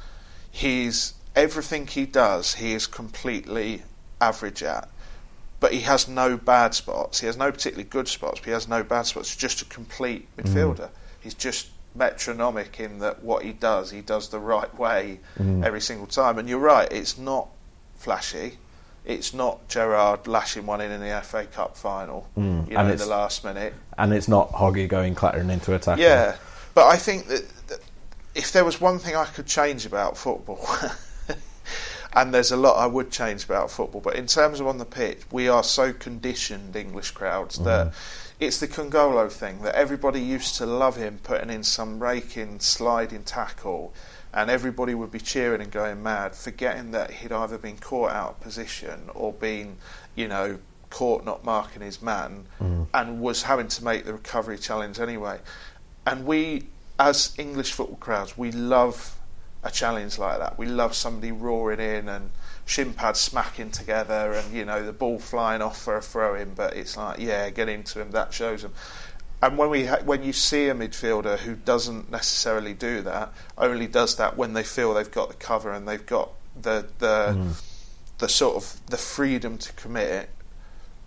he's everything he does, he is completely average at. But he has no bad spots. He has no particularly good spots, but he has no bad spots. He's just a complete mm. midfielder. He's just metronomic in that what he does, he does the right way mm. every single time. And you're right, it's not flashy. It's not Gerrard lashing one in in the FA Cup final, mm. you know, in the last minute. and it's not Hoggy going clattering into attack. Yeah, but I think that, that if there was one thing I could change about football, *laughs* and there's a lot I would change about football, but in terms of on the pitch, we are so conditioned, English crowds, that mm-hmm. it's the Kongolo thing that everybody used to love him putting in some raking, sliding tackle. And everybody would be cheering and going mad, forgetting that he'd either been caught out of position or been, you know, caught not marking his man, mm-hmm. and was having to make the recovery challenge anyway. And we, as English football crowds, we love a challenge like that. We love somebody roaring in and shin pads smacking together, and you know the ball flying off for a throw in. But it's like, yeah, get into him. That shows him. And when we ha- when you see a midfielder who doesn't necessarily do that, only does that when they feel they've got the cover and they've got the the mm. the sort of the freedom to commit it.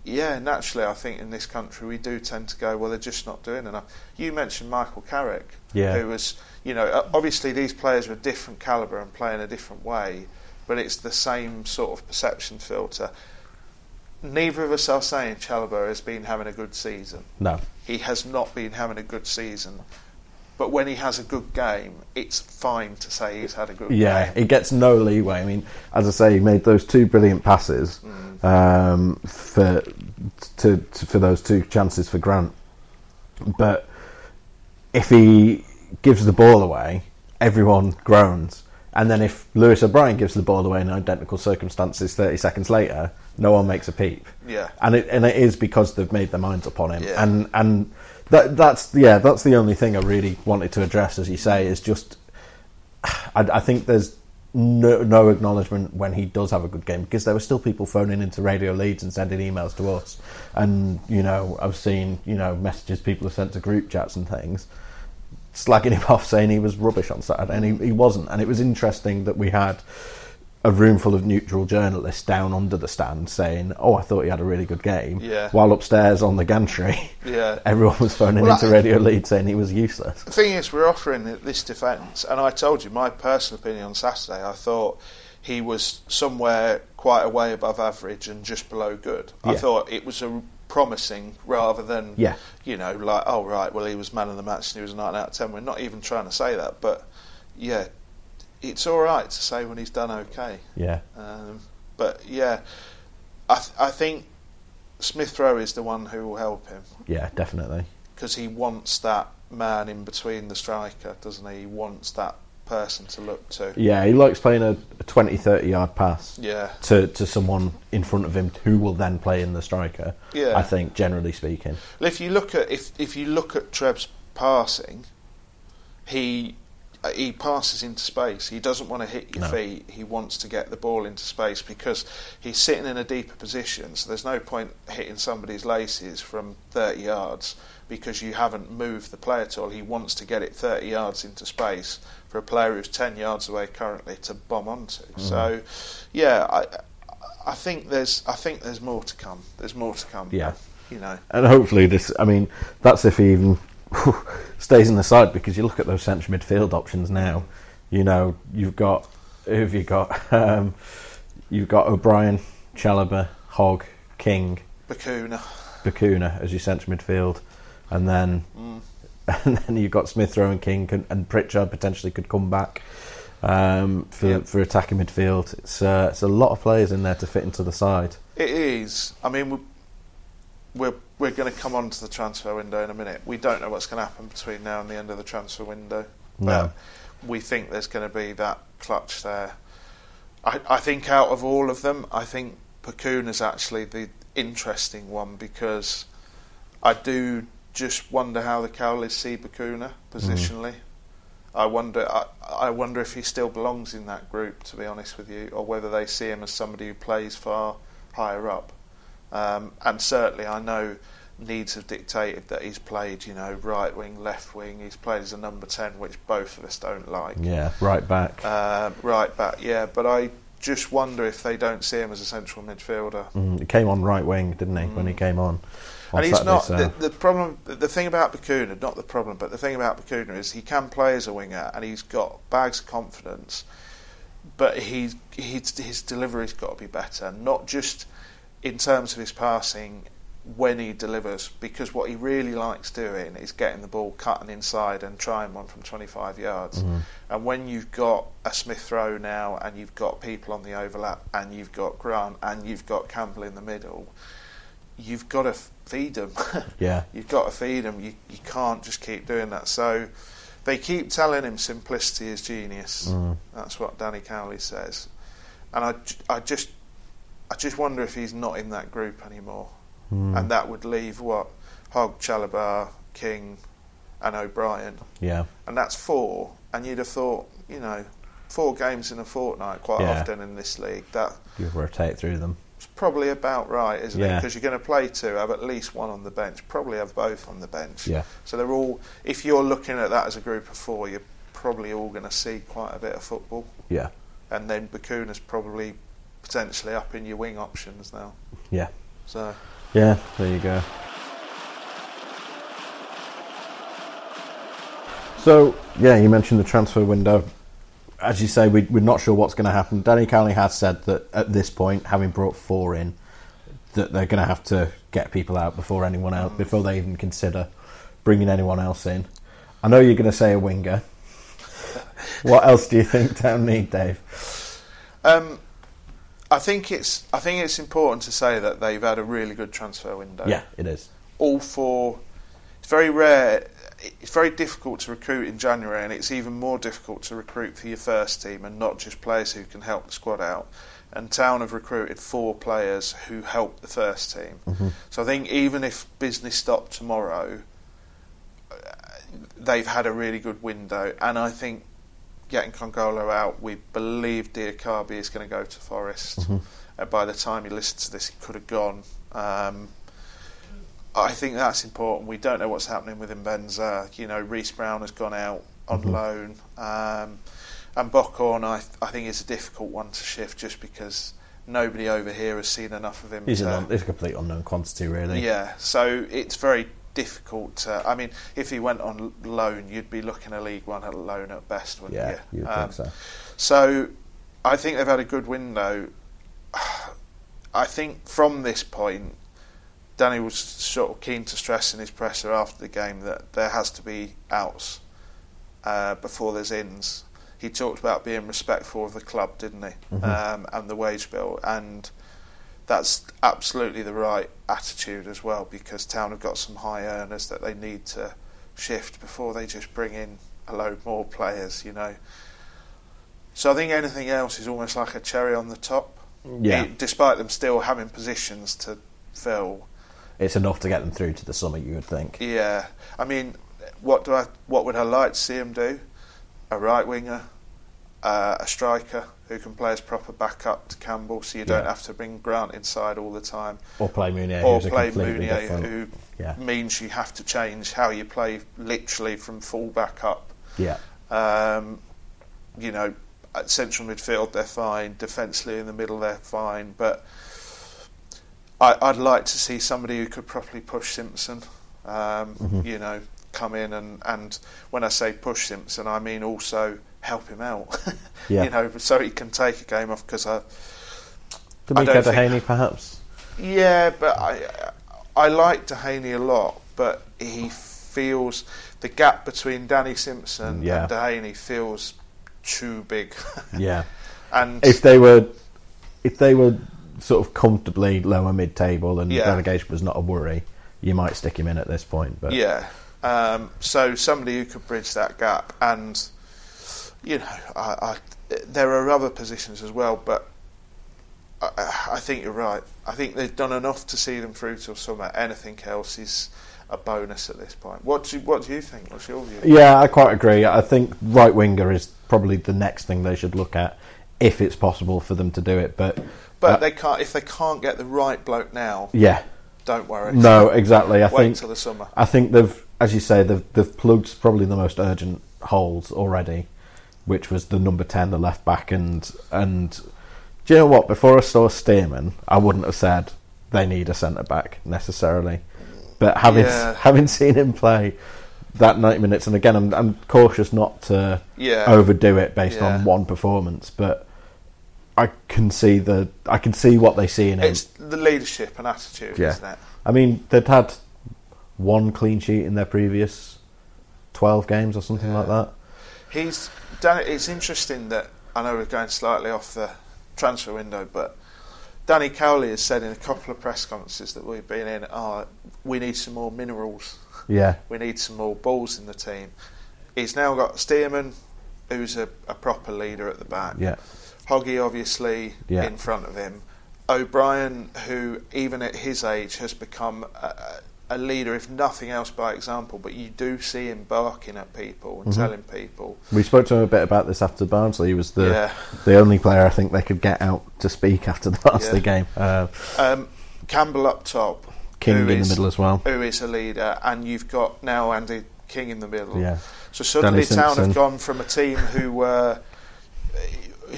Yeah, naturally, I think in this country we do tend to go, well, they're just not doing enough. You mentioned Michael Carrick, Yeah. who was, you know, obviously these players are a different calibre and play in a different way, but it's the same sort of perception filter. Neither of us are saying Chalobah has been having a good season. No. He has not been having a good season. But when he has a good game, it's fine to say he's had a good game. Yeah, game. he gets no leeway. I mean, as I say, he made those two brilliant passes um, for to, to for those two chances for Grant. But if he gives the ball away, everyone groans. And then if Lewis O'Brien gives the ball away in identical circumstances, thirty seconds later, no one makes a peep. Yeah. and it and it is because they've made their minds up on him. Yeah. And and that that's yeah, that's the only thing I really wanted to address, as you say, is just *sighs* I, I think there's no, no acknowledgement when he does have a good game because there were still people phoning into Radio Leeds and sending emails to us, and you know I've seen you know messages people have sent to group chats and things, slagging him *laughs* off saying he was rubbish on Saturday, and he, he wasn't. And it was interesting that we had a room full of neutral journalists down under the stand saying, "Oh, I thought he had a really good game," Yeah. while upstairs on the gantry, Yeah. *laughs* everyone was phoning Well, into I- Radio Leeds saying he was useless. The thing is, we're offering this defence, and I told you my personal opinion on Saturday. I thought he was somewhere quite a way above average and just below good. I Yeah. thought it was a promising rather than Yeah. you know like oh right well he was man of the match and he was a nine out of ten. We're not even trying to say that, but yeah, it's all right to say when he's done okay. Yeah, Um, but yeah, I th- I think Smith Rowe is the one who will help him yeah, definitely. because he wants that man in between the striker, doesn't he? He wants that person to look to. Yeah, he likes playing a, a 20, 30 yard pass Yeah, to, to someone in front of him who will then play in the striker. Yeah. I think, generally speaking. Well, if you look at if if you look at Treb's passing, he he passes into space. He doesn't want to hit your No. feet. He wants to get the ball into space because he's sitting in a deeper position. So there's no point hitting somebody's laces from 30 yards because you haven't moved the play at all. He wants to get it 30 yards into space for a player who's 10 yards away currently to bomb onto. Mm. So, yeah, I I think there's I think there's more to come. There's more to come. Yeah. you know. And hopefully, this, I mean, that's if he even stays in the side because you look at those central midfield options now. You know, you've got, who have you got? *laughs* Um, you've got O'Brien, Chalobah, Hogg, King, Bacuna. Bacuna as your central midfield, and then Mm. *laughs* and then you've got Smith Rowe and King can, and Pritchard potentially could come back um, for Yep. for attacking midfield. It's uh, it's a lot of players in there to fit into the side. It is. I mean, we- we're we're going to come on to the transfer window in a minute. We don't know what's going to happen between now and the end of the transfer window. No. But we think there's going to be that clutch there. I, I think out of all of them, I think Bacuna is actually the interesting one because I do just wonder how the Cowleys see Bacuna positionally. Mm-hmm. I wonder. I, I wonder if he still belongs in that group, to be honest with you, or whether they see him as somebody who plays far higher up. Um, and certainly, I know needs have dictated that he's played, you know, right wing, left wing. He's played as a number ten, which both of us don't like. Yeah, right back. Um, right back, yeah. But I just wonder if they don't see him as a central midfielder. Mm, he came on right wing, didn't he? When he came on, on and he's Saturday, not so- the, the problem. The thing about Bacuna, not the problem, but the thing about Bacuna is he can play as a winger and he's got bags of confidence. But he's, he's his delivery's got to be better, not just in terms of his passing when he delivers, because what he really likes doing is getting the ball cutting inside and trying one from 25 yards. And when you've got a Smith Rowe now, and you've got people on the overlap, and you've got Grant, and you've got Campbell in the middle, you've got to feed them. *laughs* Yeah. you've got to feed them. You you can't just keep doing that. So they keep telling him simplicity is genius. Mm. That's what Danny Cowley says, and I, I just I just wonder if he's not in that group anymore, Mm. and that would leave what Hogg, Chalobah, King, and O'Brien, yeah, and that's four. And you'd have thought, you know, four games in a fortnight quite Yeah. often in this league. That you rotate through them. it's probably about right, isn't it? Because you're going to play two, have at least one on the bench, probably have both on the bench. Yeah. So they're all. If you're looking at that as a group of four, you're probably all going to see quite a bit of football, Yeah, and then Bacuna's probably potentially up in your wing options now. yeah, So yeah. There you go. So yeah, you mentioned the transfer window. As you say, we, we're not sure what's going to happen. Danny Cowley has said that at this point, having brought four in, that they're going to have to get people out before anyone else, before they even consider bringing anyone else in. I know you're going to say a winger. *laughs* what else do you think Town need, Dave? um, I think it's. I think it's important to say that they've had a really good transfer window. Yeah, it is. all four. It's very rare. It's very difficult to recruit in January, and it's even more difficult to recruit for your first team and not just players who can help the squad out. And Town have recruited four players who help the first team. Mm-hmm. So I think even if business stopped tomorrow, they've had a really good window. And I think getting Kongolo out, we believe Diakhaby is going to go to Forest. Uh, by the time he listens to this, he could have gone. Um, I think that's important. We don't know what's happening with Mbenza. You know, Reece Brown has gone out on loan. Um, and Bockhorn, I, I think, is a difficult one to shift just because nobody over here has seen enough of him. He's, to, an un- he's a complete unknown quantity, really. yeah, so it's very difficult. To, I mean, if he went on loan, you'd be looking at League One at loan at best, wouldn't Yeah, you? you'd Um, think so. So I think they've had a good window. *sighs* I think from this point, Danny was sort of keen to stress in his presser after the game that there has to be outs uh, before there's ins. He talked about being respectful of the club, didn't he, Mhm. um, and the wage bill, and that's absolutely the right attitude as well because Town have got some high earners that they need to shift before they just bring in a load more players, you know. So I think anything else is almost like a cherry on the top. Yeah, E- despite them still having positions to fill. it's enough to get them through to the summit. You would think. Yeah, I mean, what do I? What would I like to see him do? A right winger, uh, a striker who can play as proper backup to Campbell, so you don't Yeah. have to bring Grant inside all the time, Or play Mounié, or play Mounié, different. who Yeah, means you have to change how you play, literally from full back up. yeah, Um, you know, at central midfield they're fine. Defensively in the middle they're fine. But I, I'd like to see somebody who could properly push Simpson. Um, Mhm. You know, come in and, and when I say push Simpson, I mean also help him out. *laughs* yeah. you know, so he can take a game off because I. Demeaco Duhaney, perhaps. Yeah, but I I like Duhaney a lot, but he feels the gap between Danny Simpson Yeah. and Duhaney feels too big. *laughs* Yeah. and if they were, if they were sort of comfortably lower mid-table and Yeah. relegation was not a worry, you might stick him in at this point. But yeah, um, so somebody who could bridge that gap, and you know, I, I, there are other positions as well, but. I, I think you're right. I think they've done enough to see them through till summer. Anything else is a bonus at this point. What do you, what do you think? What's your view? yeah, I quite agree. I think right winger is probably the next thing they should look at if it's possible for them to do it. But But Uh, they can't. If they can't get the right bloke now, yeah, don't worry. no, exactly. I Wait think till the summer. I think they've, as you say, they've they've plugged probably the most urgent holes already, which was the number ten, the left back, and and do you know what? Before I saw Stearman, I wouldn't have said they need a centre back necessarily, but having Yeah. having seen him play that ninety minutes, and again, I'm I'm cautious not to Yeah. overdo it based Yeah. on one performance, but. I can see the I can see what they see in him. It's the leadership and attitude, Yeah. isn't it? I mean, they'd had one clean sheet in their previous 12 games or something like that. He's It's interesting that I know we're going slightly off the transfer window, but Danny Cowley has said in a couple of press conferences that we've been in, oh, we need some more minerals. Yeah, We need some more balls in the team. He's now got Stearman, who's a, a proper leader at the back. yeah, Hoggy, obviously, Yeah. in front of him. O'Brien, who even at his age has become a, a leader, if nothing else by example, but you do see him barking at people and Mhm. telling people. we spoke to him a bit about this after Barnsley. He was the Yeah. the only player I think they could get out to speak after the Barnsley Yeah. game. Uh, Um, Campbell up top, King in the middle as well. who is a leader, and you've got now Andy King in the middle. Yeah, So suddenly Town have gone from a team who were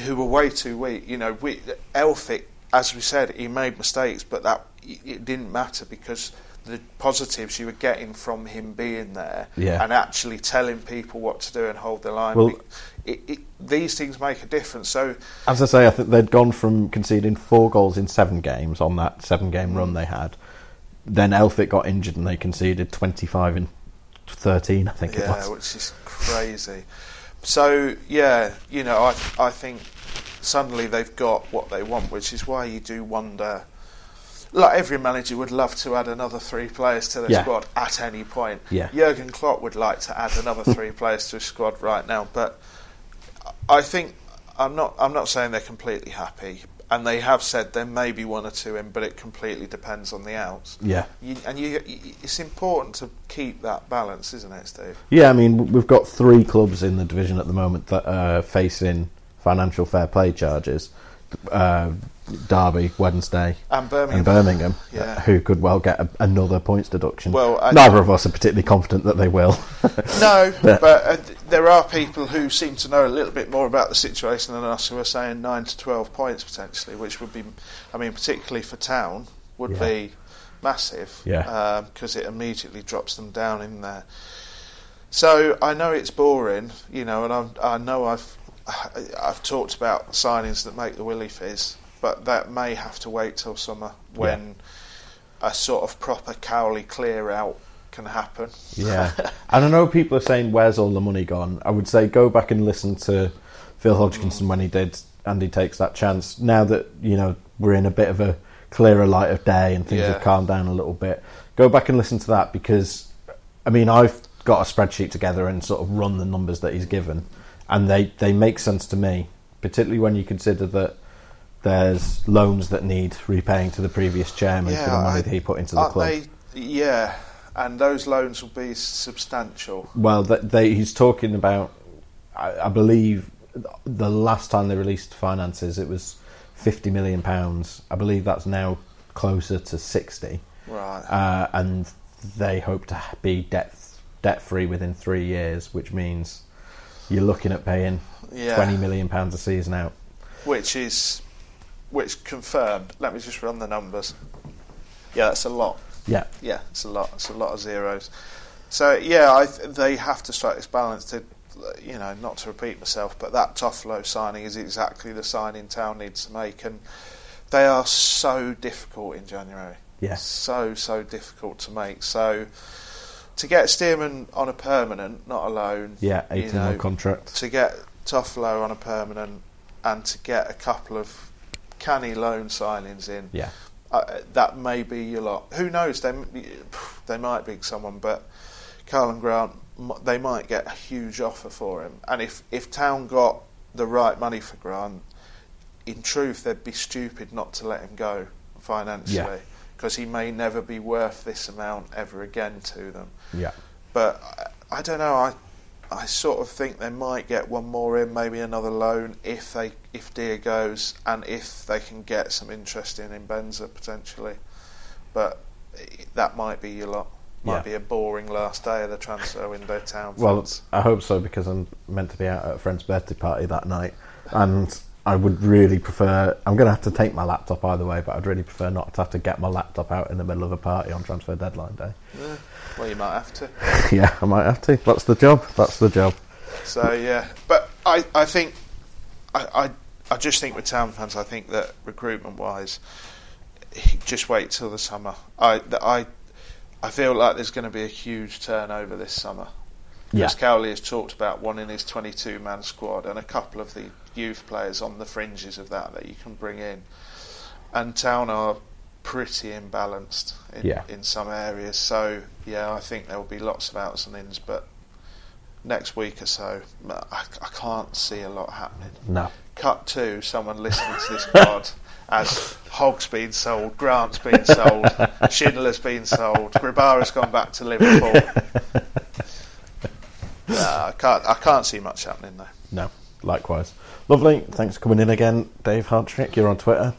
who were way too weak. You know, we, Elphick, as we said, he made mistakes, but that it didn't matter because the positives you were getting from him being there Yeah. and actually telling people what to do and hold the line. Well- it, it, these things make a difference. So as I say, I think they'd gone from conceding four goals in seven games on that seven game Mm. run they had. Then Elphick got injured and they conceded 25 in 13, I think it was. which is crazy. So yeah, you know, I I think suddenly they've got what they want, which is why you do wonder. Like every manager would love to add another three players to their Yeah. squad at any point. Yeah. Jurgen Klopp would like to add another *laughs* three players to his squad right now, but I think I'm not. I'm not saying they're completely happy, and they have said there may be one or two in, but it completely depends on the outs. Yeah. You, and you, you, it's important to keep that balance, isn't it, Steve? Yeah, I mean, we've got three clubs in the division at the moment that are facing financial fair play charges. Uh, Derby, Wednesday, And Birmingham. and Birmingham, Yeah. who could well get a, another points deduction. Well, I- Neither of us are particularly confident that they will. *laughs* No, But- but uh, there are people who seem to know a little bit more about the situation than us who are saying 9 to 12 points potentially, which would be, I mean, particularly for Town, would Yeah. be massive. Yeah. Because it immediately drops them down in there. So I know it's boring, you know, and I'm, I know I've *sighs* I've talked about signings that make the willy fizz, but that may have to wait till summer when a sort of proper Cowley clear out can happen. Yeah, *laughs* and I know people are saying, "Where's all the money gone?" I would say go back and listen to Phil Hodgkinson when he did Andy takes that chance. Now that you know we're in a bit of a clearer light of day and things Yeah. have calmed down a little bit, go back and listen to that because I mean I've got a spreadsheet together and sort of run the numbers that he's given, and they they make sense to me, particularly when you consider that. There's loans that need repaying to the previous chairman for the money I- that he put into the club. they? Yeah, and those loans will be substantial. Well, th they, he's talking about. I, I believe the last time they released finances, it was fifty million pounds. I believe that's now closer to sixty, Right. uh, and they hope to be debt debt free within three years, which means you're looking at paying Yeah. twenty million pounds a season out. which is which confirmed. Let me just run the numbers. Yeah, that's a lot. Yeah, Yeah, it's a lot. It's a lot of zeros. So yeah, I th- they have to strike this balance. To you know, not to repeat myself, but that Toffolo signing is exactly the signing Town needs to make, and they are so difficult in January. yeah, so so difficult to make. So to get Stearman on a permanent, not a loan. yeah. you Eighteen know, month contract. to get Toffolo on a permanent and to get a couple of canny loan signings in, Yeah, uh, that may be your lot. Who knows? They they might be someone, but Karlan Grant, they might get a huge offer for him. And if if Town got the right money for Grant, in truth, they'd be stupid not to let him go financially because he may never be worth this amount ever again to them yeah, but I, I don't know. I I sort of think they might get one more in, maybe another loan if they if Deer goes and if they can get some interest in Mbenza potentially. But that might be your lot. Might Yeah. be a boring last day of the transfer window. Town Well, fans. I hope so because I'm meant to be out at a friend's birthday party that night, and I would really prefer. I'm going to have to take my laptop either way, but I'd really prefer not to have to get my laptop out in the middle of a party on transfer deadline day. Yeah. Well, you might have to. *laughs* yeah, I might have to. That's the job. That's the job. So yeah, but I, I think I, I I just think with town fans, I think that recruitment wise, just wait till the summer. I that I I feel like there's going to be a huge turnover this summer. Yeah, Chris Cowley has talked about one in his 22 man squad and a couple of the youth players on the fringes of that that you can bring in. And Town are pretty imbalanced in, Yeah. in some areas. So, yeah, I think there will be lots of outs and ins, but next week or so, I, I can't see a lot happening. no. Cut to someone listening to this *laughs* pod as Hogg's been sold, Grant's been sold, *laughs* Schindler's been sold, Grabara's gone back to Liverpool. *laughs* I can't. I can't see much happening though. No. Likewise. Lovely. Thanks for coming in again, Dave Hartrick. You're on Twitter.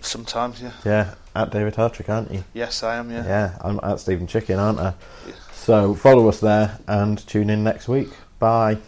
Sometimes, yeah. Yeah, at David Hartrick, aren't you? Yes, I am. Yeah. Yeah, I'm at Steven Chicken, aren't I? Yeah. So follow us there and tune in next week. Bye.